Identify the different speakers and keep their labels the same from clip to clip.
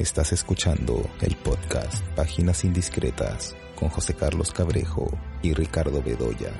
Speaker 1: Estás escuchando el podcast Páginas Indiscretas con José Carlos Cabrejo y Ricardo Bedoya.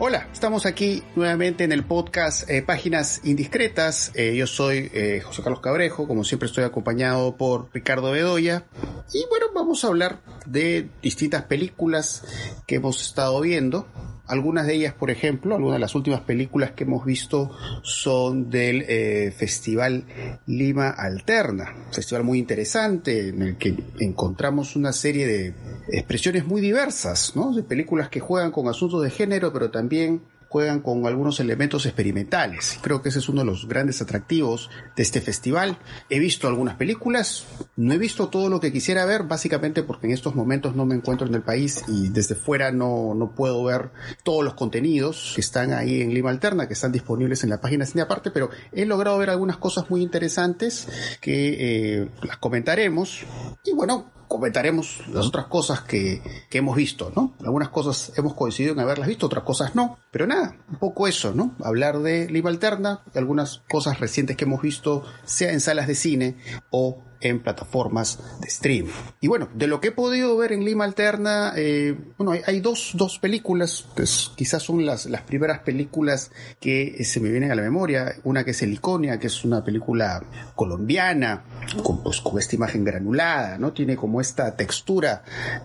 Speaker 2: Hola, estamos aquí nuevamente en el podcast eh, Páginas Indiscretas. Eh, yo soy eh, José Carlos Cabrejo, como siempre estoy acompañado por Ricardo Bedoya. Y bueno, vamos a hablar de distintas películas que hemos estado viendo. Algunas de ellas, por ejemplo, algunas de las últimas películas que hemos visto son del eh, Festival Lima Alterna, festival muy interesante en el que encontramos una serie de expresiones muy diversas, ¿no? De películas que juegan con asuntos de género, pero también juegan con algunos elementos experimentales. Creo que ese es uno de los grandes atractivos de este festival. He visto algunas películas, no he visto todo lo que quisiera ver, básicamente porque en estos momentos no me encuentro en el país y desde fuera no, no puedo ver todos los contenidos que están ahí en Lima Alterna, que están disponibles en la página Cine Aparte, pero he logrado ver algunas cosas muy interesantes que eh, las comentaremos. Y bueno, comentaremos las otras cosas que, que, hemos visto, ¿no? Algunas cosas hemos coincidido en haberlas visto, otras cosas no. Pero nada, un poco eso, ¿no? Hablar de Lima Alterna, algunas cosas recientes que hemos visto, sea en salas de cine o en plataformas de stream. Y bueno, de lo que he podido ver en Lima Alterna, eh, bueno, hay, dos, dos películas, pues quizás son las, las primeras películas que se me vienen a la memoria. Una que es Heliconia, que es una película colombiana, con, pues, con esta imagen granulada, ¿no? Tiene como esta textura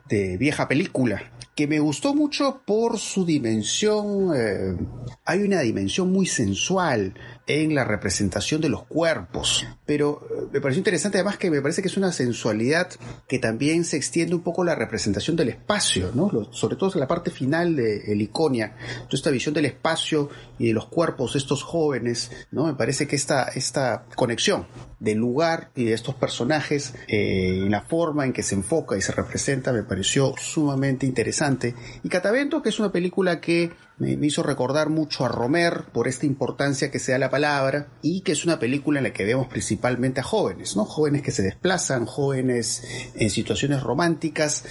Speaker 2: de vieja película que me gustó mucho por su dimensión. Eh, hay una dimensión muy sensual en la representación de los cuerpos, pero eh, me pareció interesante además que me parece que es una sensualidad que también se extiende un poco la representación del espacio, ¿no? sobre todo en la parte final de El Iconia, toda esta visión del espacio y de los cuerpos de estos jóvenes, ¿no? Me parece que esta, esta conexión del lugar y de estos personajes eh, en la forma en que se enfoca y se representa me pareció sumamente interesante. Y Catavento, que es una película que me, hizo recordar mucho a Romer por esta importancia que se da la palabra y que es una película en la que vemos principalmente a jóvenes, ¿no? Jóvenes que se desplazan, jóvenes en situaciones románticas,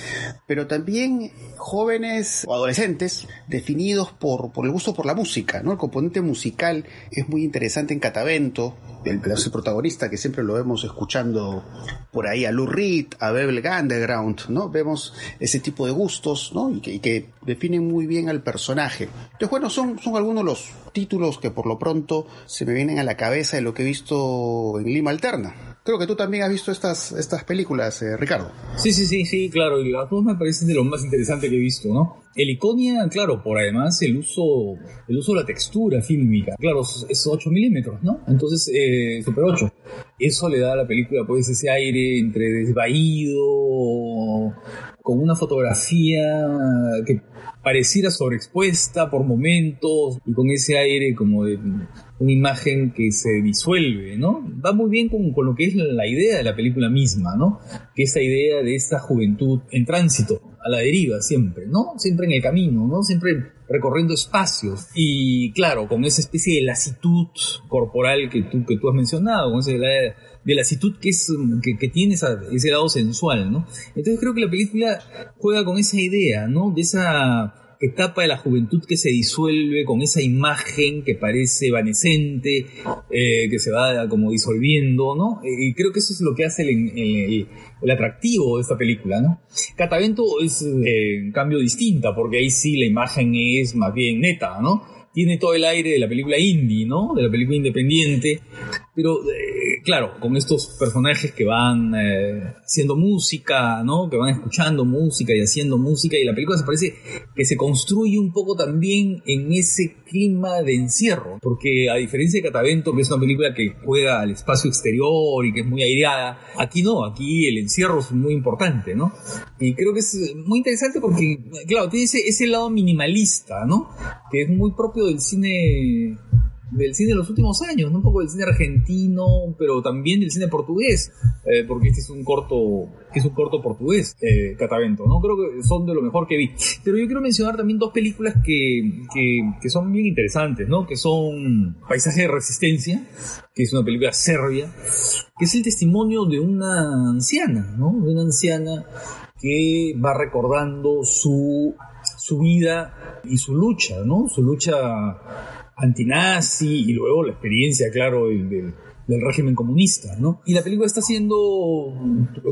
Speaker 2: pero también jóvenes o adolescentes definidos por, por el gusto por la música, ¿no? El componente musical es muy interesante en Catavento, el, el protagonista que siempre lo vemos escuchando por ahí a Lou Reed, a Bebel Underground, ¿no? Vemos ese tipo de gustos, ¿no? Y que, y que definen muy bien al personaje. Entonces, bueno, son, son algunos de los títulos que por lo pronto se me vienen a la cabeza de lo que he visto en Lima Alterna. Creo que tú también has visto estas, estas películas, eh, Ricardo.
Speaker 3: Sí, sí, sí, sí, claro, y las dos me parecen de lo más interesante que he visto, ¿no? El Iconia, claro, por además el uso, el uso de la textura fílmica, claro, es 8 milímetros, ¿no? Entonces, eh, Super 8. Eso le da a la película, pues, ese aire entre desvaído, con una fotografía que pareciera sobreexpuesta por momentos y con ese aire como de una imagen que se disuelve, ¿no? Va muy bien con, con, lo que es la idea de la película misma, ¿no? Que esta idea de esta juventud en tránsito, a la deriva siempre, ¿no? Siempre en el camino, ¿no? Siempre recorriendo espacios. Y claro, con esa especie de lasitud corporal que tú, que tú has mencionado, con esa de, de lasitud que, es, que, que tiene esa, ese lado sensual, ¿no? Entonces creo que la película juega con esa idea, ¿no? De esa etapa de la juventud que se disuelve con esa imagen que parece evanescente, eh, que se va como disolviendo, ¿no? Y creo que eso es lo que hace el, el, el atractivo de esta película, ¿no? Catavento es, eh, en cambio, distinta, porque ahí sí la imagen es más bien neta, ¿no? Tiene todo el aire de la película indie, ¿no? De la película independiente, pero... Eh, claro, con estos personajes que van eh, haciendo música, ¿no? Que van escuchando música y haciendo música y la película se parece que se construye un poco también en ese clima de encierro, porque a diferencia de Catavento, que es una película que juega al espacio exterior y que es muy aireada, aquí no, aquí el encierro es muy importante, ¿no? Y creo que es muy interesante porque, claro, tiene ese, ese lado minimalista, ¿no? Que es muy propio del cine del cine de los últimos años, un poco del cine argentino, pero también del cine portugués, eh, porque este es un corto, es un corto portugués, eh, Catavento, ¿no? Creo que son de lo mejor que vi. Pero yo quiero mencionar también dos películas que, que, que son bien interesantes, ¿no? Que son Paisaje de Resistencia, que es una película serbia, que es el testimonio de una anciana, ¿no? De una anciana que va recordando su, su vida y su lucha, ¿no? Su lucha antinazi y luego la experiencia, claro, del, del, régimen comunista, ¿no? Y la película está siendo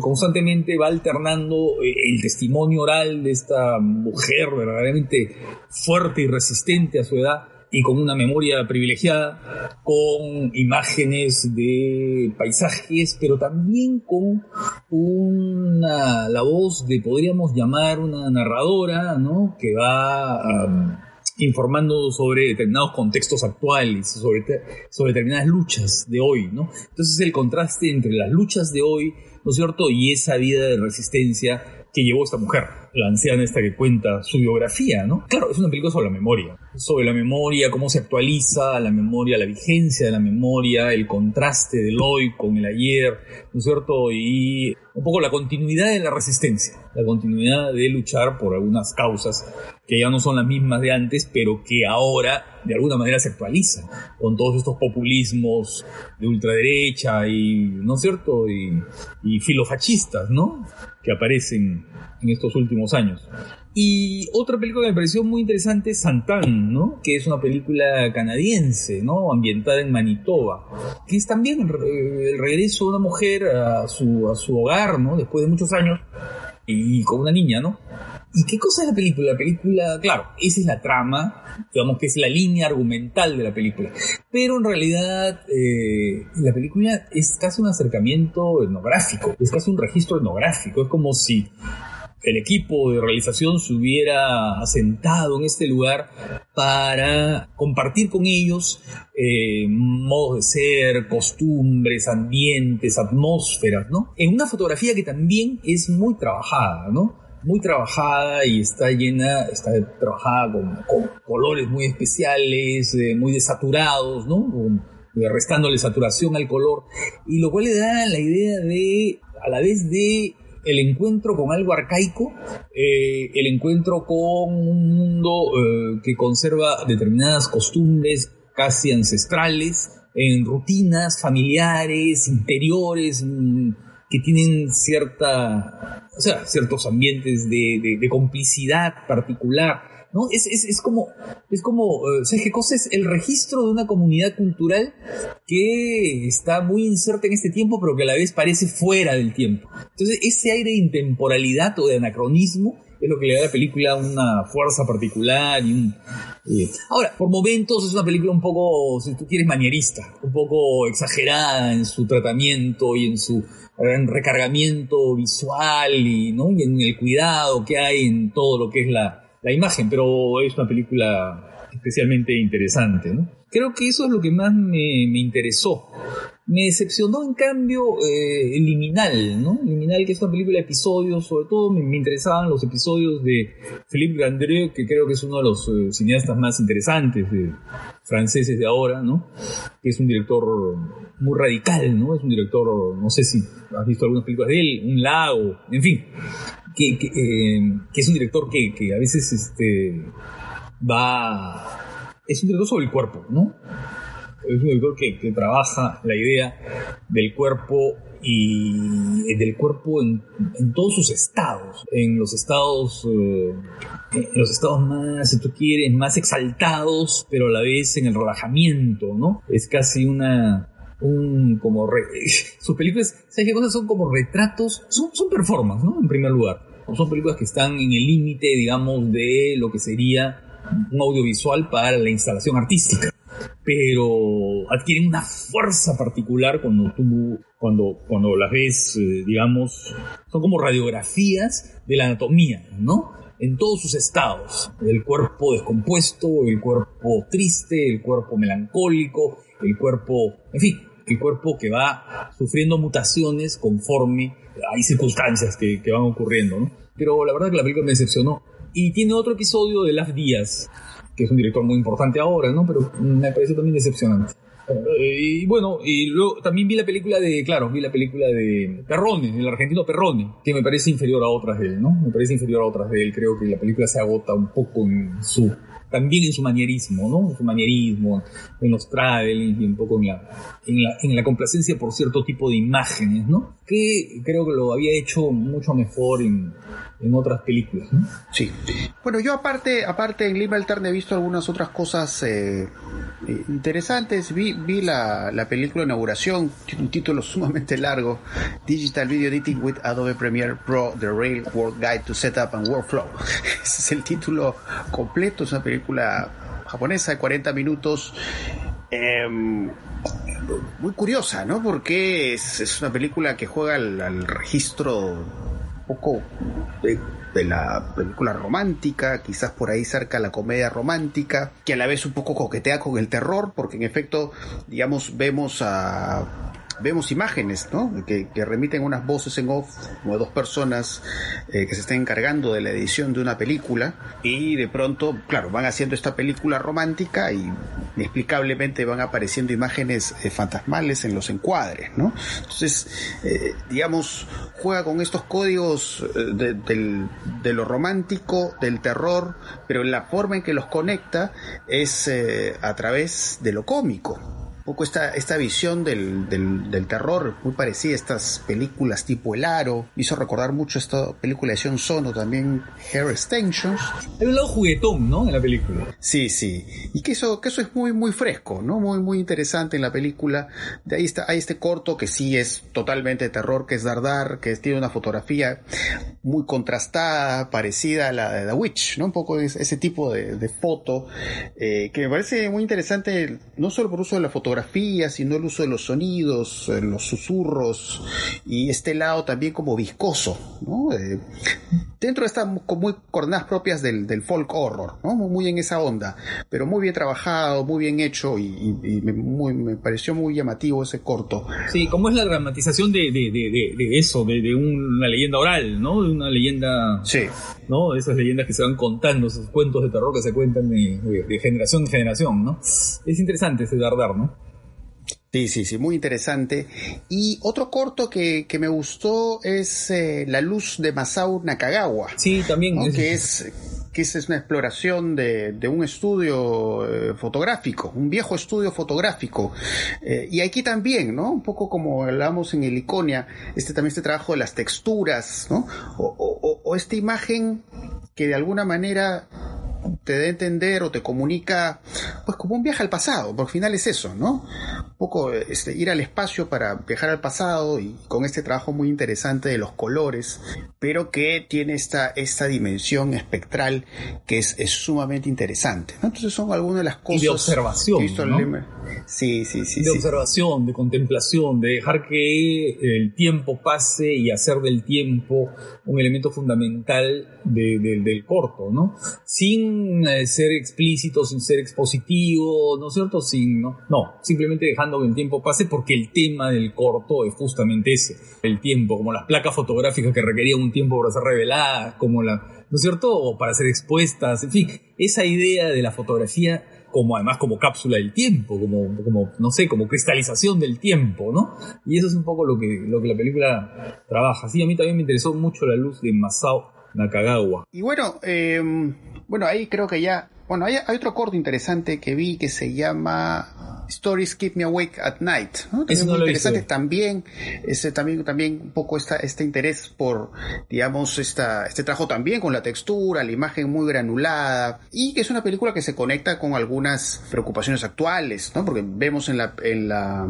Speaker 3: constantemente, va alternando eh, el testimonio oral de esta mujer verdaderamente fuerte y resistente a su edad y con una memoria privilegiada, con imágenes de paisajes, pero también con una, la voz de, podríamos llamar, una narradora, ¿no? Que va informando sobre determinados contextos actuales, sobre, sobre determinadas luchas de hoy, ¿no? Entonces el contraste entre las luchas de hoy, ¿no es cierto?, y esa vida de resistencia que llevó esta mujer, la anciana esta que cuenta su biografía, ¿no? Claro, es una película sobre la memoria, sobre la memoria, cómo se actualiza la memoria, la vigencia de la memoria, el contraste del hoy con el ayer, ¿no es cierto? Y un poco la continuidad de la resistencia, la continuidad de luchar por algunas causas que ya no son las mismas de antes, pero que ahora de alguna manera se actualizan con todos estos populismos de ultraderecha y, ¿no es cierto? Y, y filofachistas, ¿no? Que aparecen en estos últimos años. Y otra película que me pareció muy interesante es Santan, ¿no? Que es una película canadiense, ¿no? Ambientada en Manitoba. Que es también el regreso de una mujer a su, a su hogar, ¿no? Después de muchos años. Y con una niña, ¿no? ¿Y qué cosa es la película? La película, claro, esa es la trama, digamos que es la línea argumental de la película. Pero en realidad eh, la película es casi un acercamiento etnográfico, es casi un registro etnográfico. Es como si el equipo de realización se hubiera asentado en este lugar para compartir con ellos eh, modos de ser, costumbres, ambientes, atmósferas, ¿no? En una fotografía que también es muy trabajada, ¿no? muy trabajada y está llena, está trabajada con, colores muy especiales, eh, muy desaturados, ¿no? Eh, restándole saturación al color, y lo cual le da la idea de, a la vez de el encuentro con algo arcaico, eh, el encuentro con un mundo que conserva determinadas costumbres casi ancestrales, en rutinas familiares, interiores, mm, que tienen cierta, o sea, ciertos ambientes de, complicidad particular. ¿No? Es, es, es, como, es como, eh, ¿sabes qué cosa es? El registro de una comunidad cultural que está muy inserta en este tiempo, pero que a la vez parece fuera del tiempo. Entonces, ese aire de intemporalidad o de anacronismo es lo que le da a la película una fuerza particular y un... Eh, ahora, por momentos es una película un poco, si tú quieres, manierista, un poco exagerada en su tratamiento y en su en recargamiento visual y, ¿no? y en el cuidado que hay en todo lo que es la, la imagen, pero es una película especialmente interesante. ¿no? Creo que eso es lo que más me, me interesó. Me decepcionó en cambio eh, Liminal, ¿no? Liminal, que es una película de episodios, sobre todo me, interesaban los episodios de Philippe Gandreux, que creo que es uno de los eh, cineastas más interesantes de, franceses de ahora, ¿no? Que es un director muy radical, ¿no? Es un director, no sé si has visto algunas películas de él, Un lago, en fin, eh, que es un director que, que a veces este, va... Es un director sobre el cuerpo, ¿no? es un director que, que, trabaja la idea del cuerpo y del cuerpo en, todos sus estados, en los estados, eh, en los estados más, si tú quieres, más exaltados, pero a la vez en el relajamiento, ¿no? Es casi una, un como sus películas, ¿sabes qué cosas? Son como retratos, son, son performance, ¿no? En primer lugar. Son películas que están en el límite, digamos, de lo que sería un audiovisual para la instalación artística pero adquieren una fuerza particular cuando tú, cuando, cuando las ves, eh, digamos, son como radiografías de la anatomía, ¿no? En todos sus estados, el cuerpo descompuesto, el cuerpo triste, el cuerpo melancólico, el cuerpo, en fin, el cuerpo que va sufriendo mutaciones conforme hay circunstancias que, que van ocurriendo, ¿no? Pero la verdad que la película me decepcionó. Y tiene otro episodio de Las Días, que es un director muy importante ahora, ¿no? Pero me pareció también decepcionante. Eh, y bueno, y luego también vi la película de, claro, vi la película de Perrone, el argentino Perrone, que me parece inferior a otras de él, ¿no? Me parece inferior a otras de él. Creo que la película se agota un poco en su, también en su manierismo, ¿no? En su manierismo, en los travelings y un poco en la, en la, en la complacencia por cierto tipo de imágenes, ¿no? Que creo que lo había hecho mucho mejor en, en otras películas.
Speaker 2: Sí. Bueno, yo aparte, aparte en Lima Alterne he visto algunas otras cosas eh, eh, interesantes. Vi, vi la, la película inauguración, un título sumamente largo, Digital Video Editing with Adobe Premiere Pro, The Rail World Guide to Setup and Workflow. Ese es el título completo, es una película japonesa de 40 minutos. Em, muy curiosa, ¿no? Porque es, es una película que juega al, al registro poco de la película romántica, quizás por ahí cerca la comedia romántica, que a la vez un poco coquetea con el terror, porque en efecto, digamos, vemos a vemos imágenes, ¿no? Que, que remiten unas voces en off, como dos personas eh, que se están encargando de la edición de una película, y de pronto, claro, van haciendo esta película romántica y inexplicablemente van apareciendo imágenes eh, fantasmales en los encuadres, ¿no? Entonces, eh, digamos, juega con estos códigos eh, de, del, de, lo romántico, del terror, pero la forma en que los conecta es a través de lo cómico poco esta, esta visión del, del, del, terror muy parecida a estas películas tipo El Aro. Me hizo recordar mucho esta película de Sion Sono, también Hair Extensions.
Speaker 3: Hay un lado juguetón, ¿no? En la película.
Speaker 2: Sí, sí. Y que eso, que eso es muy, muy fresco, ¿no? Muy, muy interesante en la película. De ahí está, hay este corto que sí es totalmente terror, que es Dardar, que tiene una fotografía muy contrastada, parecida a la de The Witch, ¿no? Un poco ese tipo de, de foto, eh, que me parece muy interesante, no solo por uso de la fotografía, sino el uso de los sonidos, eh, los susurros y este lado también como viscoso, ¿no? Eh, dentro de estas muy coordenadas propias del, del, folk horror, ¿no? Muy en esa onda, pero muy bien trabajado, muy bien hecho y, y, y me, muy, me, pareció muy llamativo ese corto.
Speaker 3: Sí, como es la dramatización de, de, de, de eso, de, una leyenda oral, ¿no? De una leyenda...
Speaker 2: Sí.
Speaker 3: ¿no? Esas leyendas que se van contando, esos cuentos de terror que se cuentan de, generación en generación, ¿no? Es interesante ese dardar, ¿no?
Speaker 2: Sí, sí, sí, muy interesante. Y otro corto que, que me gustó es eh, La luz de Masao Nakagawa.
Speaker 3: Sí, también.
Speaker 2: ¿no? Es... Que es que es una exploración de, de un estudio eh, fotográfico, un viejo estudio fotográfico. Eh, y aquí también, ¿no? Un poco como hablamos en el Iconia, este también este trabajo de las texturas, ¿no? O, o, o esta imagen que de alguna manera te da a entender o te comunica, pues como un viaje al pasado, al final es eso, ¿no? Un poco este, ir al espacio para viajar al pasado y con este trabajo muy interesante de los colores, pero que tiene esta, esta dimensión espectral que es, es sumamente interesante, ¿no? Entonces son algunas de las cosas...
Speaker 3: Y de observación, ¿no?
Speaker 2: Sí, sí, sí.
Speaker 3: De
Speaker 2: sí.
Speaker 3: observación, de contemplación, de dejar que el tiempo pase y hacer del tiempo un elemento fundamental de, de, del corto, ¿no? Sin eh, ser explícito, sin ser expositivo, ¿no es cierto? Sin, ¿no? no, simplemente dejando que el tiempo pase porque el tema del corto es justamente ese, el tiempo, como las placas fotográficas que requerían un tiempo para ser reveladas, como la, ¿no es cierto? O para ser expuestas, en fin, esa idea de la fotografía como además como cápsula del tiempo, como, como, no sé, como cristalización del tiempo, ¿no? Y eso es un poco lo que, lo que la película trabaja. Sí, a mí también me interesó mucho la luz de Masao Nakagawa.
Speaker 2: Y bueno, eh, bueno, ahí creo que ya, bueno, hay, hay otro corto interesante que vi que se llama Stories Keep Me Awake at Night, ¿no?
Speaker 3: Eso no
Speaker 2: muy
Speaker 3: lo
Speaker 2: interesante
Speaker 3: hice.
Speaker 2: también, ese también, también un poco esta, este interés por, digamos, esta, este trabajo también con la textura, la imagen muy granulada, y que es una película que se conecta con algunas preocupaciones actuales, ¿no? Porque vemos en la, en la,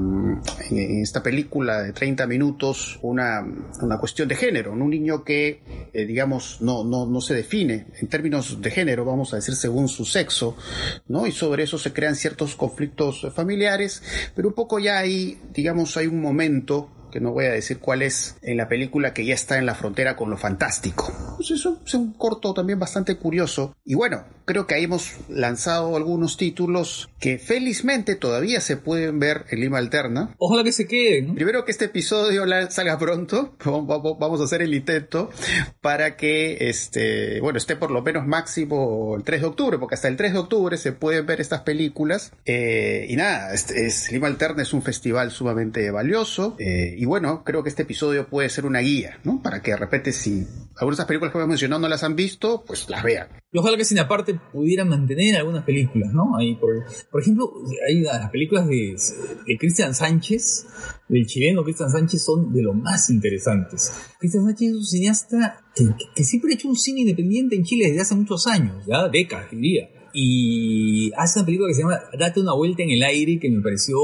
Speaker 2: en esta película de 30 minutos una, una cuestión de género, un niño que, eh, digamos, no, no, no se define en términos de género, vamos a decir, según su sexo, ¿no? Y sobre eso se crean ciertos conflictos familiares familiares, pero un poco ya hay, digamos, hay un momento que no voy a decir cuál es en la película que ya está en la frontera con lo fantástico. Pues eso es un corto también bastante curioso. Y bueno, creo que ahí hemos lanzado algunos títulos que felizmente todavía se pueden ver en Lima Alterna.
Speaker 3: Ojalá que se queden. ¿no?
Speaker 2: Primero que este episodio salga pronto, vamos a hacer el intento para que este, bueno, esté por lo menos máximo el 3 de octubre, porque hasta el 3 de octubre se pueden ver estas películas. Eh, y nada, es, es, Lima Alterna es un festival sumamente valioso. Eh, y bueno, creo que este episodio puede ser una guía, ¿no? Para que de repente si algunas de estas películas que hemos mencionado no las han visto, pues las vean.
Speaker 3: Y ojalá que Cine Aparte pudiera mantener algunas películas, ¿no? Ahí por, por ejemplo, hay las películas de, de Cristian Sánchez, del chileno Cristian Sánchez, son de lo más interesantes. Cristian Sánchez es un cineasta que, que siempre ha hecho un cine independiente en Chile desde hace muchos años, ya décadas diría y hace una película que se llama Date una vuelta en el aire que me pareció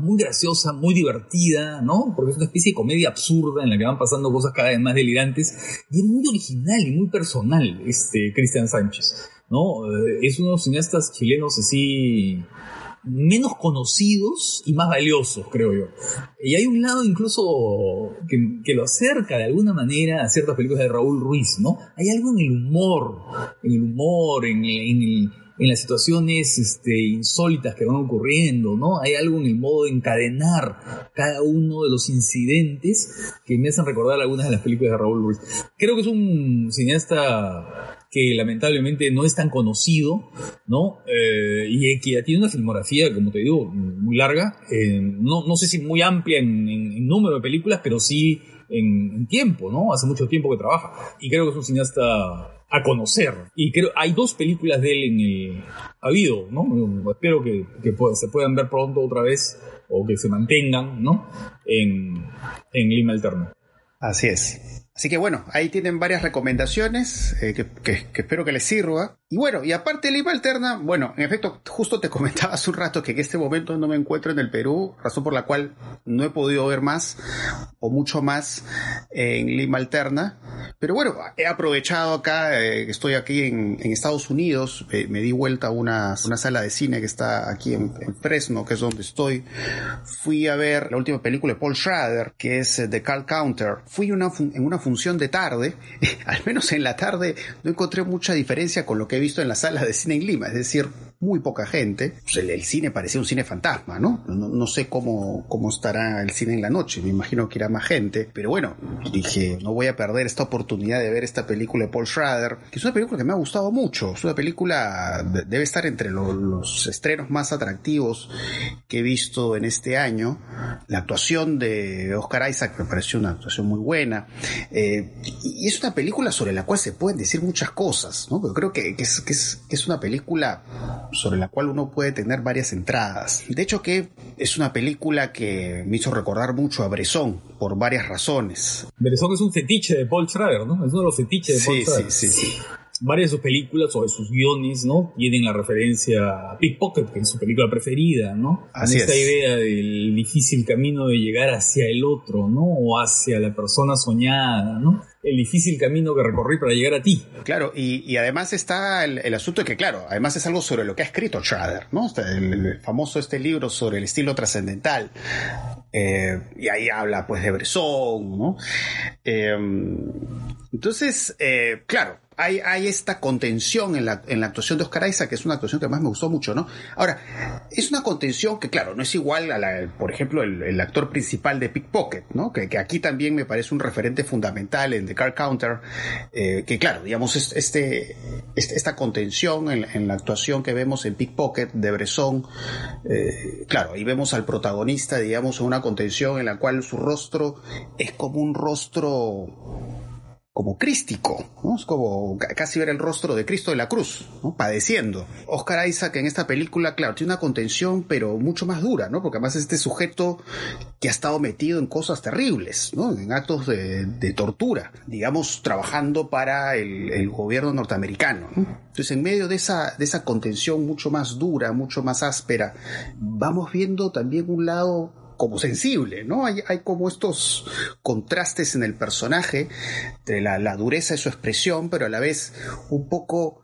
Speaker 3: muy graciosa, muy divertida, ¿no? Porque es una especie de comedia absurda en la que van pasando cosas cada vez más delirantes y es muy original y muy personal este Cristian Sánchez, ¿no? Eh, es uno de los cineastas chilenos así menos conocidos y más valiosos, creo yo. Y hay un lado incluso que, lo acerca de alguna manera a ciertas películas de Raúl Ruiz, ¿no? Hay algo en el humor, en el humor, en, en, las situaciones este, insólitas que van ocurriendo, ¿no? Hay algo en el modo de encadenar cada uno de los incidentes que me hacen recordar algunas de las películas de Raúl Ruiz. Creo que es un cineasta que lamentablemente no es tan conocido, ¿no? Eh, y que tiene una filmografía, como te digo, muy larga, eh, no, no sé si muy amplia en, número de películas, pero sí en, tiempo, ¿no? Hace mucho tiempo que trabaja. Y creo que es un cineasta a conocer. Y creo hay dos películas de él en el... Ha habido, ¿no? Espero que, que se puedan ver pronto otra vez o que se mantengan, ¿no? En, en Lima Alterno.
Speaker 2: Así es. Así que bueno, ahí tienen varias recomendaciones eh, que, espero que les sirva. Y bueno, y aparte de Lima Alterna, bueno, en efecto, justo te comentaba hace un rato que en este momento no me encuentro en el Perú, razón por la cual no he podido ver más o mucho más en Lima Alterna. Pero bueno, he aprovechado acá, eh, estoy aquí en, Estados Unidos, me di vuelta a una, una, sala de cine que está aquí en, Fresno, que es donde estoy. Fui a ver la última película de Paul Schrader, que es eh, The Call Counter. Fui una, en una función de tarde, al menos en la tarde no encontré mucha diferencia con lo que he visto en la sala de cine en Lima, es decir, muy poca gente. Pues el, cine parecía un cine fantasma, ¿no? ¿no? sé cómo, cómo estará el cine en la noche, me imagino que irá más gente, pero bueno, dije, no voy a perder esta oportunidad de ver esta película de Paul Schrader, que es una película que me ha gustado mucho, es una película, debe estar entre los estrenos más atractivos que he visto en este año. La actuación de Oscar Isaac me pareció una actuación muy buena. Eh, y es una película sobre la cual se pueden decir muchas cosas, ¿no? Pero creo que, es, que, es, una película sobre la cual uno puede tener varias entradas. De hecho que es una película que me hizo recordar mucho a Bresson por varias razones.
Speaker 3: Bresson es un fetiche de Paul Schrader, ¿no? Es uno de los fetiches de Paul Schrader. Sí, sí, sí varias de sus películas o de sus guiones, ¿no? Tienen la referencia a Pickpocket, que es su película preferida, ¿no? Así esta idea del difícil camino de llegar hacia el otro, ¿no? O hacia la persona soñada, ¿no? El difícil camino que recorrí para llegar a ti.
Speaker 2: Claro, y, además está el, asunto de que, claro, además es algo sobre lo que ha escrito Schrader, ¿no? El, famoso este libro sobre el estilo trascendental. Eh, y ahí habla, pues, de Bresson, ¿no? Eh, entonces, eh, claro, hay, esta contención en la, actuación de Oscar Isaac, que es una actuación que más me gustó mucho, ¿no? Ahora, es una contención que, claro, no es igual a la, por ejemplo, el, actor principal de Pickpocket, ¿no? Que, aquí también me parece un referente fundamental en The Car Counter, eh, que, claro, digamos, este, este, esta contención en, la actuación que vemos en Pickpocket de Bresson, eh, claro, ahí vemos al protagonista, digamos, en una contención en la cual su rostro es como un rostro como crístico, ¿no? Es como casi ver el rostro de Cristo de la cruz, ¿no? Padeciendo. Oscar Isaac en esta película, claro, tiene una contención, pero mucho más dura, ¿no? Porque además es este sujeto que ha estado metido en cosas terribles, ¿no? En actos de, tortura, digamos, trabajando para el, gobierno norteamericano, Entonces, en medio de esa, de esa contención mucho más dura, mucho más áspera, vamos viendo también un lado como sensible, ¿no? Hay, hay como estos contrastes en el personaje, de la, la, dureza de su expresión, pero a la vez un poco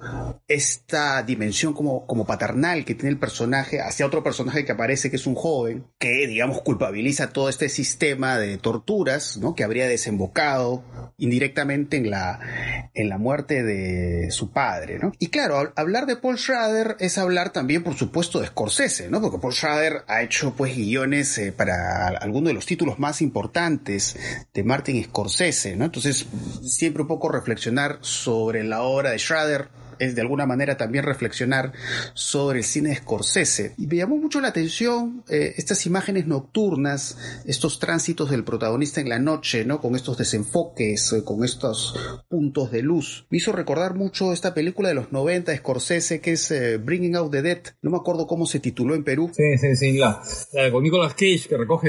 Speaker 2: esta dimensión como, como paternal que tiene el personaje hacia otro personaje que aparece que es un joven, que digamos culpabiliza todo este sistema de torturas, ¿no? Que habría desembocado indirectamente en la, en la muerte de su padre, ¿no? Y claro, hablar de Paul Schrader es hablar también, por supuesto, de Scorsese, ¿no? Porque Paul Schrader ha hecho pues guiones eh, para para alguno de los títulos más importantes de Martin Scorsese, ¿no? Entonces, siempre un poco reflexionar sobre la obra de Schrader es de alguna manera también reflexionar sobre el cine de Scorsese. Y me llamó mucho la atención eh, estas imágenes nocturnas, estos tránsitos del protagonista en la noche, ¿no? Con estos desenfoques, eh, con estos puntos de luz. Me hizo recordar mucho esta película de los 90 de Scorsese que es eh, Bringing Out the Dead. No me acuerdo cómo se tituló en Perú.
Speaker 3: Sí, sí, sí, la, con Nicolas Cage que recoge,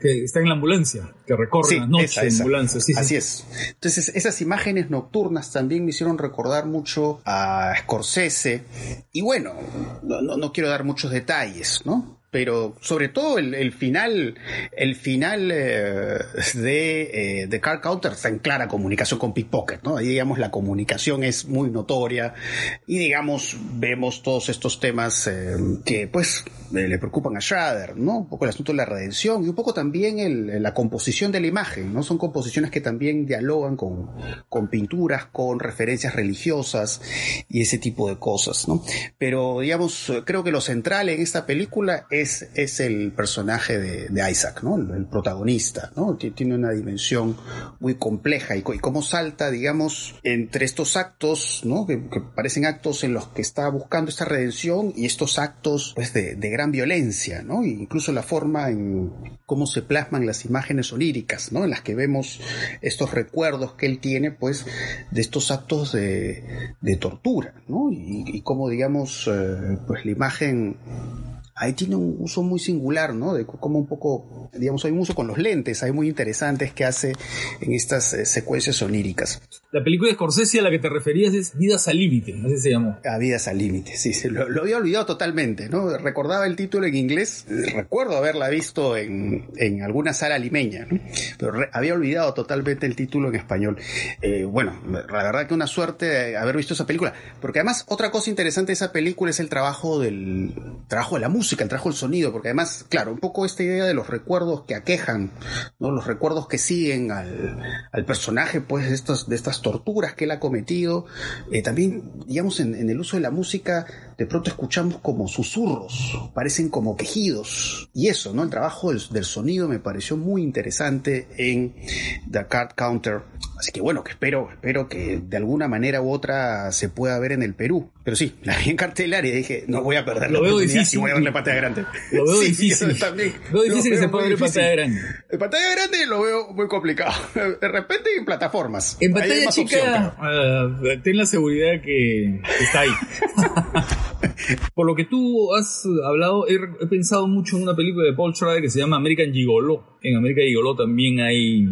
Speaker 3: que está en la ambulancia. Que recorren las noches ambulancias. Sí,
Speaker 2: Así es. Entonces, esas imágenes nocturnas también me hicieron recordar mucho a Scorsese. Y bueno, no, no quiero dar muchos detalles, ¿no? Pero sobre todo el, final, el final eh, de, eh, de Car Counter está en clara comunicación con Pickpocket, ¿no? Ahí, digamos, la comunicación es muy notoria y, digamos, vemos todos estos temas eh, que, pues, le preocupan a Schrader, ¿no? Un poco el asunto de la redención y un poco también el, la composición de la imagen, ¿no? Son composiciones que también dialogan con, con pinturas, con referencias religiosas y ese tipo de cosas, ¿no? Pero, digamos, creo que lo central en esta película es es, el personaje de, Isaac, ¿no? El, protagonista, ¿no? Tiene una dimensión muy compleja y, cómo salta, digamos, entre estos actos, ¿no? Que, parecen actos en los que está buscando esta redención y estos actos, pues, de, gran violencia, ¿no? E incluso la forma en cómo se plasman las imágenes oníricas, ¿no? En las que vemos estos recuerdos que él tiene, pues, de estos actos de, tortura, ¿no? Y, cómo, digamos, eh, pues la imagen ahí tiene un uso muy singular, ¿no? De cómo un poco, digamos, hay un uso con los lentes, hay muy interesantes que hace en estas eh, secuencias oníricas.
Speaker 3: La película de Scorsese a la que te referías es Vidas al Límite, así se llamó.
Speaker 2: A Vidas al Límite, sí, lo, lo, había olvidado totalmente, ¿no? Recordaba el título en inglés, recuerdo haberla visto en, en alguna sala limeña, ¿no? Pero había olvidado totalmente el título en español. Eh, bueno, la verdad que una suerte haber visto esa película, porque además otra cosa interesante de esa película es el trabajo del trabajo de la música trajo el sonido, porque además, claro, un poco esta idea de los recuerdos que aquejan, ¿no? Los recuerdos que siguen al, personaje, pues, de, estos, de estas torturas que él ha cometido. Eh, también, digamos, en, el uso de la música, de pronto escuchamos como susurros, parecen como quejidos. Y eso, ¿no? El trabajo del, del sonido me pareció muy interesante en The Card Counter. Así que bueno, que espero, espero que de alguna manera u otra se pueda ver en el Perú. Pero sí, la vi en cartelar y dije, no voy a perder
Speaker 3: Lo veo difícil.
Speaker 2: y voy a ver la pantalla grande.
Speaker 3: Lo veo difícil.
Speaker 2: también.
Speaker 3: Lo veo difícil que se pueda ver pantalla grande.
Speaker 2: En pantalla grande lo veo muy complicado. De repente en plataformas.
Speaker 3: En pantalla chica, uh, ten la seguridad que está ahí. Por lo que tú has hablado, he, he, pensado mucho en una película de Paul Schrader que se llama American Gigolo. En American Gigolo también hay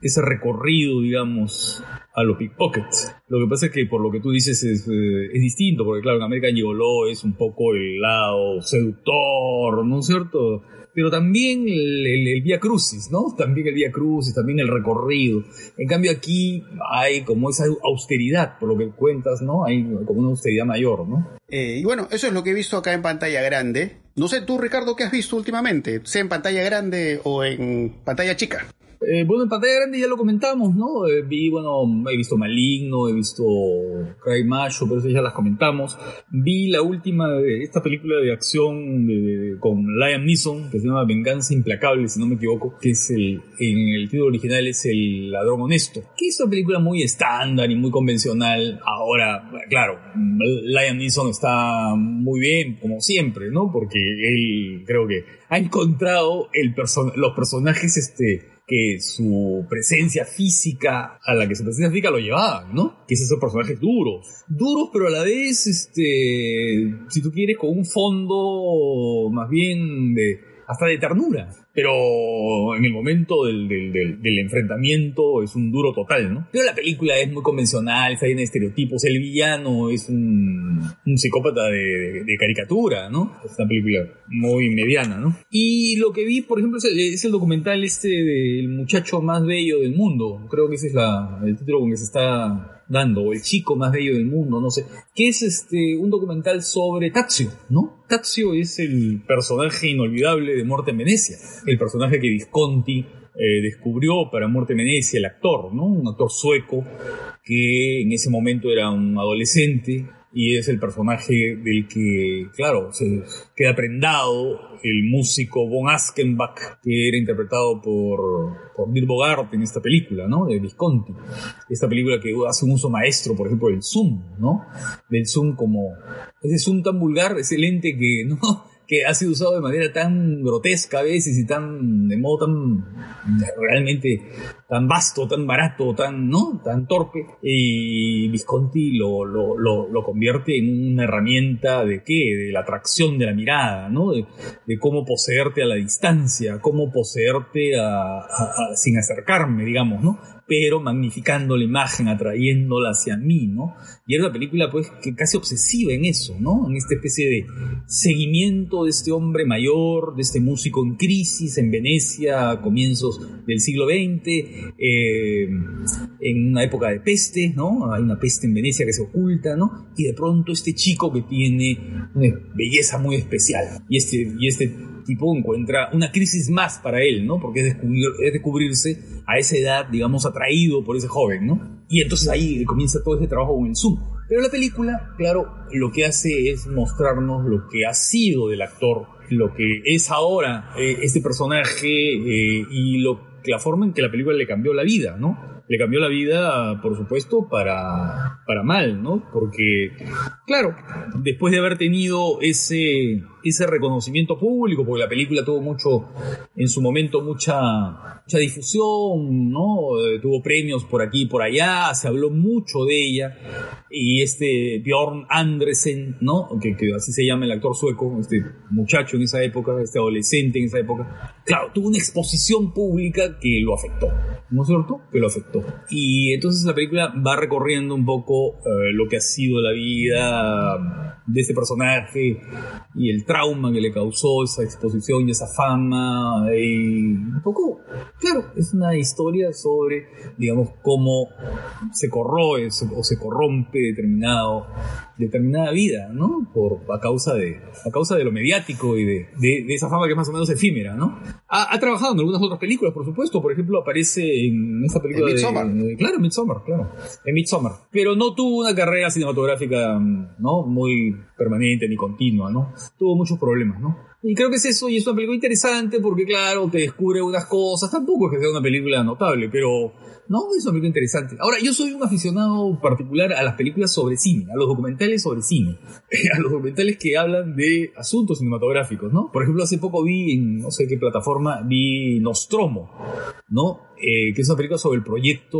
Speaker 3: ese recorrido, digamos, a los pickpockets. Lo que pasa es que por lo que tú dices es, eh, es distinto, porque claro, en American Gigolo es un poco el lado seductor, ¿no es cierto? Pero también el, el, Vía Crucis, ¿no? También el Vía Crucis, también el recorrido. En cambio aquí hay como esa austeridad, por lo que cuentas, ¿no? Hay como una austeridad mayor, ¿no?
Speaker 2: Eh, y bueno, eso es lo que he visto acá en pantalla grande. No sé tú, Ricardo, ¿qué has visto últimamente? Sea en pantalla grande o en pantalla chica.
Speaker 3: Eh, bueno, en pantalla grande ya lo comentamos, ¿no? Eh, vi, bueno, he visto Maligno, he visto Cry Macho, pero eso ya las comentamos. Vi la última de esta película de acción con Liam Neeson, que se llama Venganza Implacable, si no me equivoco, que es el, en el título original es El Ladrón Honesto, que es una película muy estándar y muy convencional. Ahora, claro, Liam Neeson está muy bien, como siempre, ¿no? Porque él creo que ha encontrado el los personajes, este, que su presencia física, a la que su presencia física lo llevaban, ¿no? Que es esos personajes duros. Duros, pero a la vez, este, si tú quieres, con un fondo más bien de, hasta de ternura pero en el momento del, del, del, enfrentamiento es un duro total, ¿no? Pero la película es muy convencional, está llena de estereotipos, el villano es un, un psicópata de, de, caricatura, ¿no? Es una película muy mediana, ¿no? Y lo que vi, por ejemplo, es el, documental este del muchacho más bello del mundo, creo que ese es la, el título con que se está dando, o el chico más bello del mundo, no sé, que es este un documental sobre Tazio, ¿no? Tazio es el personaje inolvidable de Muerte en Venecia, el personaje que Visconti eh, descubrió para Muerte en Venecia, el actor, ¿no? Un actor sueco que en ese momento era un adolescente y es el personaje del que, claro, se queda prendado el músico Von Askenbach, que era interpretado por, por Bill Bogart en esta película, ¿no? De Visconti. Esta película que hace un uso maestro, por ejemplo, del zoom, ¿no? Del zoom como, ese zoom tan vulgar, ese lente que, ¿no? Que ha sido usado de manera tan grotesca a veces y tan, de modo tan, realmente tan vasto, tan barato, tan, ¿no? Tan torpe. Y Visconti lo, lo, lo, convierte en una herramienta de qué? De la atracción de la mirada, ¿no? De, cómo poseerte a la distancia, cómo poseerte sin acercarme, digamos, ¿no? Pero magnificando la imagen, atrayéndola hacia mí, ¿no? Y era una película pues casi obsesiva en eso, ¿no? En esta especie de seguimiento de este hombre mayor, de este músico en crisis en Venecia a comienzos del siglo XX, eh, en una época de peste, ¿no? Hay una peste en Venecia que se oculta, ¿no? Y de pronto este chico que tiene una belleza muy especial y este, y este tipo encuentra una crisis más para él, ¿no? Porque es, descubrir, es descubrirse a esa edad, digamos, atraído por ese joven, ¿no? Y entonces ahí comienza todo ese trabajo con el Zoom. Pero la película, claro, lo que hace es mostrarnos lo que ha sido del actor, lo que es ahora eh, este personaje eh, y lo, la forma en que la película le cambió la vida, ¿no? Le cambió la vida, por supuesto, para, para mal, ¿no? Porque, claro, después de haber tenido ese, ese reconocimiento público, porque la película tuvo mucho, en su momento, mucha, mucha difusión, ¿no? Eh, tuvo premios por aquí y por allá, se habló mucho de ella, y este Bjorn Andresen, ¿no? Que, que así se llama el actor sueco, este muchacho en esa época, este adolescente en esa época, claro, tuvo una exposición pública que lo afectó, ¿no es cierto? Que lo afectó. Y entonces la película va recorriendo un poco eh, lo que ha sido la vida de ese personaje y el trauma que le causó esa exposición y esa fama. Y un poco, claro, es una historia sobre, digamos, cómo se corroe o se corrompe determinado determinada vida, ¿no? Por, a, causa de, a causa de lo mediático y de, de, esa fama que es más o menos efímera, ¿no? Ha, ha, trabajado en algunas otras películas, por supuesto, por ejemplo, aparece en esta película de, Claro, Midsommar, claro, en Midsommar. Pero no tuvo una carrera cinematográfica, ¿no? Muy permanente ni continua, ¿no? Tuvo muchos problemas, ¿no? Y creo que es eso, y es una película interesante porque, claro, te descubre unas cosas. Tampoco es que sea una película notable, pero no, es una película interesante. Ahora, yo soy un aficionado particular a las películas sobre cine, a los documentales sobre cine, a los documentales que hablan de asuntos cinematográficos, ¿no? Por ejemplo, hace poco vi en no sé qué plataforma, vi Nostromo, ¿no? Eh, que es una película sobre el proyecto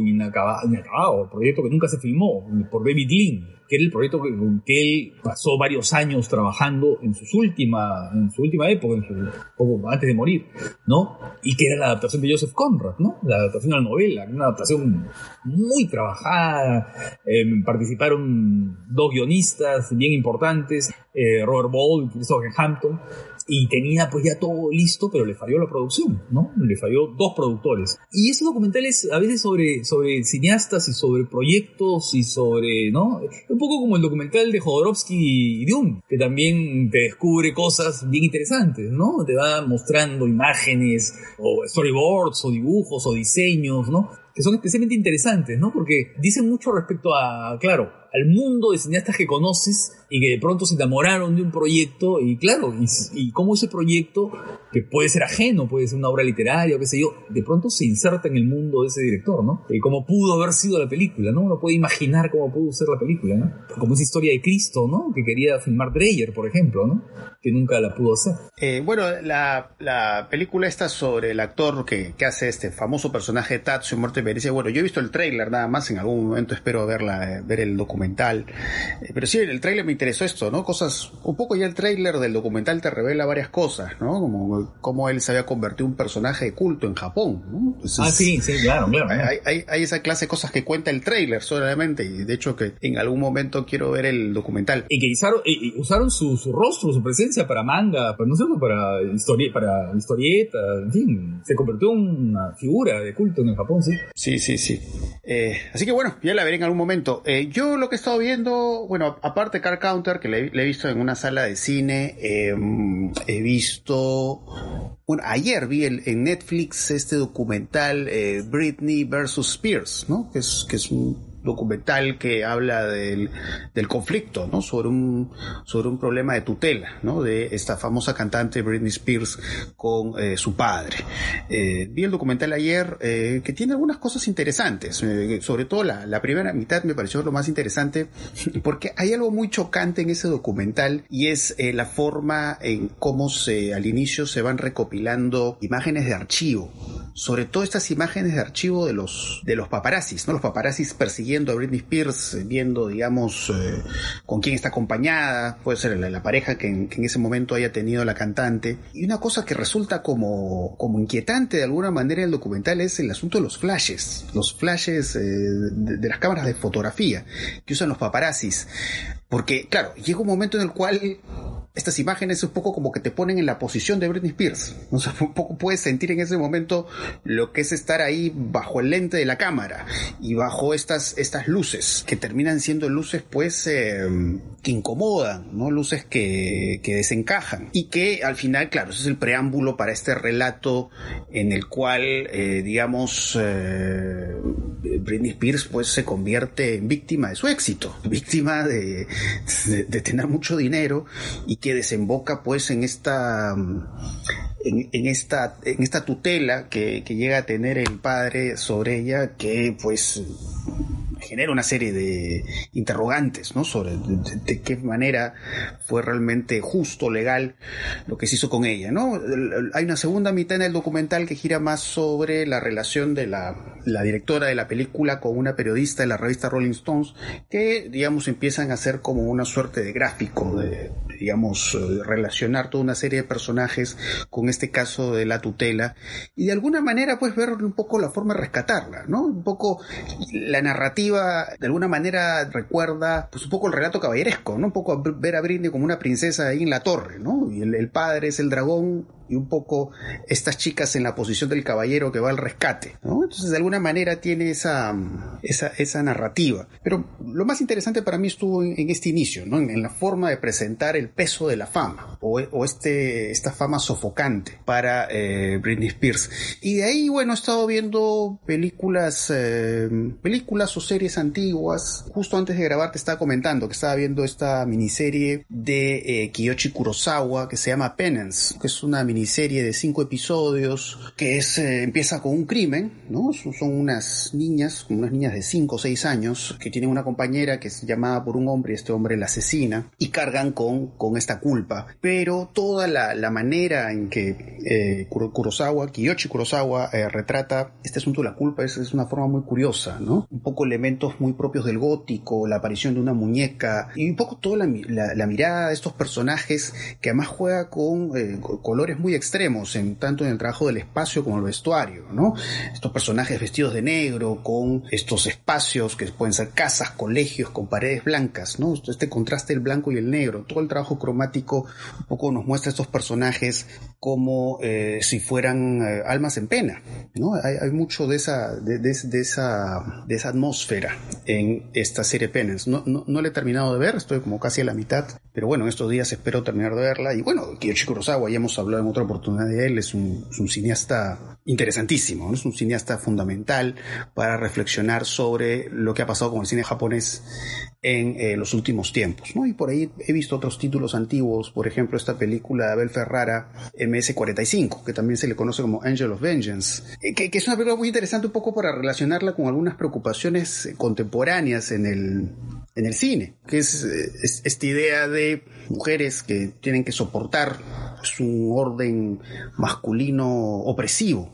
Speaker 3: inacabado, inacabado, el proyecto que nunca se filmó, por David Lean, que era el proyecto que, que él pasó varios años trabajando en, sus última, en su última época, en su, antes de morir, ¿no? Y que era la adaptación de Joseph Conrad, ¿no? La adaptación a la novela, una adaptación muy trabajada, em, participaron dos guionistas bien importantes, eh, Robert Ball y Christopher Hampton, y tenía pues ya todo listo, pero le falló la producción, ¿no? Le falló dos productores. Y esos documentales a veces sobre, sobre cineastas y sobre proyectos y sobre, ¿no? Un poco como el documental de Jodorowsky y Dune, que también te descubre cosas bien interesantes, ¿no? Te va mostrando imágenes o storyboards o dibujos o diseños, ¿no? Que son especialmente interesantes, ¿no? Porque dicen mucho respecto a, claro, al mundo de cineastas que conoces y que de pronto se enamoraron de un proyecto y claro, y, y cómo ese proyecto, que puede ser ajeno, puede ser una obra literaria o qué sé yo, de pronto se inserta en el mundo de ese director, ¿no? Y cómo pudo haber sido la película, ¿no? Uno puede imaginar cómo pudo ser la película, ¿no? Como esa historia de Cristo, ¿no? Que quería filmar Dreyer, por ejemplo, ¿no? Que nunca la pudo hacer.
Speaker 2: Eh, bueno, la, la, película está sobre el actor que, que hace este famoso personaje Tatsu en Muerte Venecia. Bueno, yo he visto el tráiler nada más, en algún momento espero verla, ver el documental. Eh, pero sí, el tráiler me interesó esto, ¿no? Cosas, un poco ya el tráiler del documental te revela varias cosas, ¿no? Como cómo él se había convertido en un personaje de culto en Japón, ¿no?
Speaker 3: ah, sí, sí, claro, claro.
Speaker 2: Hay, hay, esa clase de cosas que cuenta el tráiler solamente, y de hecho que en algún momento quiero ver el documental.
Speaker 3: Y que usaron, usaron su, su rostro, su presencia para manga, para, no sé, para, historia, para historieta, en fin, se convirtió en una figura de culto en el Japón, sí.
Speaker 2: Sí, sí, sí. Eh, así que bueno, ya la veré en algún momento. Eh, yo lo que he estado viendo, bueno, aparte Car Counter, que le, he visto en una sala de cine, em, he visto, bueno, ayer vi en Netflix este documental eh, Britney versus Spears, ¿no? Que es, que es un documental que habla del, conflicto, ¿no? Sobre un, sobre un problema de tutela, ¿no? De esta famosa cantante Britney Spears con eh, su padre. Eh, vi el documental ayer eh, que tiene algunas cosas interesantes, sobre todo la, la primera mitad me pareció lo más interesante porque hay algo muy chocante en ese documental y es la forma en cómo se al inicio se van recopilando imágenes de archivo, sobre todo estas imágenes de archivo de los de los paparazzis, ¿no? Los paparazzis persiguiendo a Britney Spears, viendo, digamos, eh, con quién está acompañada, puede ser la, pareja que en, ese momento haya tenido la cantante. Y una cosa que resulta como, como inquietante de alguna manera en el documental es el asunto de los flashes, los flashes eh, de, las cámaras de fotografía que usan los paparazzis. Porque, claro, llega un momento en el cual estas imágenes es un poco como que te ponen en la posición de Britney Spears. Un poco puedes sentir en ese momento lo que es estar ahí bajo el lente de la cámara y bajo estas, estas luces, que terminan siendo luces pues eh, que incomodan, ¿no? Luces que, que desencajan. Y que al final, claro, ese es el preámbulo para este relato en el cual, eh, digamos, eh, Britney Spears pues se convierte en víctima de su éxito, víctima de, de tener mucho dinero y que desemboca pues en esta en, esta en esta tutela que, que, llega a tener el padre sobre ella que pues genera una serie de interrogantes ¿no? sobre de, qué manera fue realmente justo, legal lo que se hizo con ella. ¿no? Hay una segunda mitad en el documental que gira más sobre la relación de la, la directora de la película con una periodista de la revista Rolling Stones que, digamos, empiezan a hacer como una suerte de gráfico, de, digamos, relacionar toda una serie de personajes con este caso de la tutela y de alguna manera pues ver un poco la forma de rescatarla, ¿no? Un poco la narrativa de alguna manera recuerda pues un poco el relato caballeresco, ¿no? Un poco ver a Britney como una princesa ahí en la torre, ¿no? Y el padre es el dragón y un poco estas chicas en la posición del caballero que va al rescate. ¿no? Entonces, de alguna manera tiene esa, esa, esa narrativa. Pero lo más interesante para mí estuvo en, este inicio, ¿no? En, la forma de presentar el peso de la fama o, o este, esta fama sofocante para eh, Britney Spears. Y de ahí, bueno, he estado viendo películas, eh, películas o series antiguas. Justo antes de grabar te estaba comentando que estaba viendo esta miniserie de eh, Kiyoshi Kurosawa que se llama Penance, que es una miniserie serie de cinco episodios que es, eh, empieza con un crimen, ¿no? Son, unas niñas, unas niñas de 5 o 6 años que tienen una compañera que es llamada por un hombre y este hombre la asesina y cargan con, con esta culpa. Pero toda la, la manera en que eh, Kurosawa, Kiyoshi Kurosawa eh, retrata este asunto de la culpa es, es, una forma muy curiosa, ¿no? Un poco elementos muy propios del gótico, la aparición de una muñeca y un poco toda la, la, mirada de estos personajes que además juega con colores muy extremos, en, tanto en el trabajo del espacio como el vestuario, ¿no? Estos personajes vestidos de negro, con estos espacios que pueden ser casas, colegios, con paredes blancas, ¿no? Este contraste del blanco y el negro, todo el trabajo cromático un poco nos muestra estos personajes como eh, si fueran eh, almas en pena, ¿no? Hay, mucho de esa, de, esa, de esa atmósfera en esta serie Penance. No, no, no he terminado de ver, estoy como casi a la mitad, pero bueno, en estos días espero terminar de verla. Y bueno, Kiyoshi Kurosawa, ya hemos hablado en otra oportunidad de él, es un, cineasta interesantísimo, es un cineasta fundamental para reflexionar sobre lo que ha pasado con el cine japonés en eh, los últimos tiempos. ¿no? Y por ahí he visto otros títulos antiguos, por ejemplo esta película de Abel Ferrara, MS-45, que también se le conoce como Angel of Vengeance, eh, que, que, es una película muy interesante un poco para relacionarla con algunas preocupaciones contemporáneas en el, en el cine, que es, esta idea de mujeres que tienen que soportar pues, un orden masculino opresivo,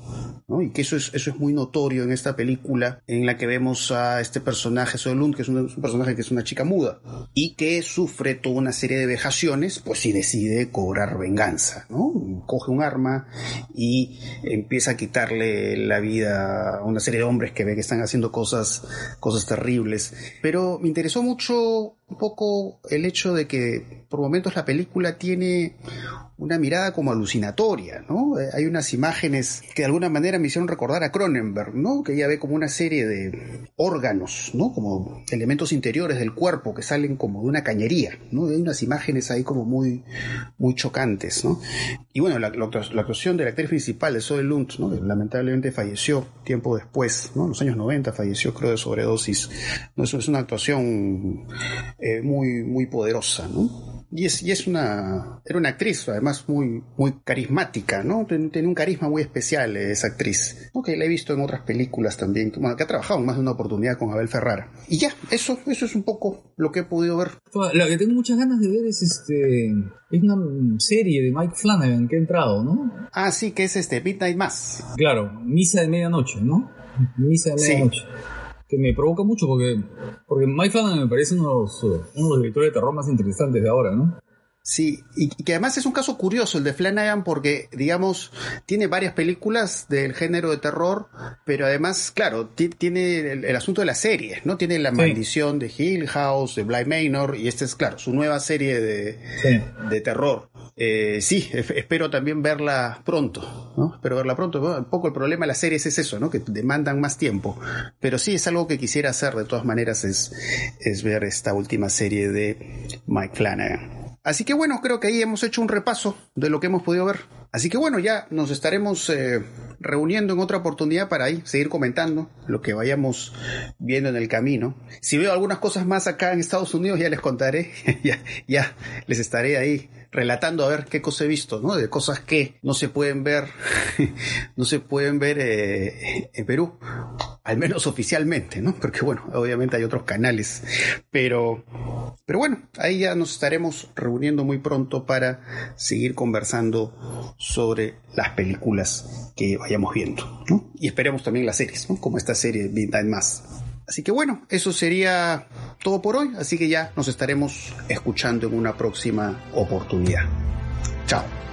Speaker 2: ¿no? y que eso es, eso es muy notorio en esta película en la que vemos a este personaje, Solund, que es un, personaje que es una chica muda, y que sufre toda una serie de vejaciones, pues y decide cobrar venganza, ¿no? coge un arma y empieza a quitarle la vida a una serie de hombres que ve que están haciendo cosas, cosas terribles. Pero me interesó mucho cultural un poco el hecho de que por momentos la película tiene una mirada como alucinatoria, ¿no? Eh, hay unas imágenes que de alguna manera me hicieron recordar a Cronenberg, ¿no? Que ella ve como una serie de órganos, ¿no? Como elementos interiores del cuerpo que salen como de una cañería, ¿no? Hay unas imágenes ahí como muy, muy chocantes, ¿no? Y bueno, la, actuación de la actriz principal de Zoe ¿no? Lamentablemente falleció tiempo después, ¿no? En los años 90 falleció, creo, de sobredosis. ¿no? Es una actuación eh, muy, muy poderosa, ¿no? Y es, y es una, era una actriz, además muy, muy carismática, ¿no? Tiene un carisma muy especial eh, esa actriz, que la he visto en otras películas también, bueno, que ha trabajado en más de una oportunidad con Abel Ferrara. Y ya, eso, eso es un poco lo que he podido ver.
Speaker 3: Lo que tengo muchas ganas de ver es este, es una serie de Mike Flanagan que ha entrado, ¿no?
Speaker 2: Ah, sí, que es este, Midnight Mass.
Speaker 3: Claro, Misa de Medianoche, ¿no? Misa de Medianoche que me provoca mucho porque, porque Mike me parece uno de, los, uno de los directores de terror más interesantes de ahora, ¿no?
Speaker 2: Sí, y que además es un caso curioso el de Flanagan porque, digamos, tiene varias películas del género de terror, pero además, claro, tiene el, asunto de las series, ¿no? Tiene La Maldición de Hill House, de Bly Manor, y esta es, claro, su nueva serie de, de terror. Eh, sí, espero también verla pronto, ¿no? Espero verla pronto. un poco el problema de las series es eso, ¿no? Que demandan más tiempo. Pero sí, es algo que quisiera hacer de todas maneras, es, es ver esta última serie de Mike Flanagan. Así que bueno, creo que ahí hemos hecho un repaso de lo que hemos podido ver. Así que bueno, ya nos estaremos eh, reuniendo en otra oportunidad para ahí seguir comentando lo que vayamos viendo en el camino. Si veo algunas cosas más acá en Estados Unidos, ya les contaré, ya, ya les estaré ahí relatando a ver qué cosa he visto, ¿no? De cosas que no se pueden ver, no se pueden ver eh, en Perú, al menos oficialmente, ¿no? Porque bueno, obviamente hay otros canales, pero, pero bueno, ahí ya nos estaremos reuniendo muy pronto para seguir conversando sobre las películas que vayamos viendo, ¿no? Y esperemos también las series, ¿no? Como esta serie Time Más. Así que bueno, eso sería todo por hoy, así que ya nos estaremos escuchando en una próxima oportunidad. Chao.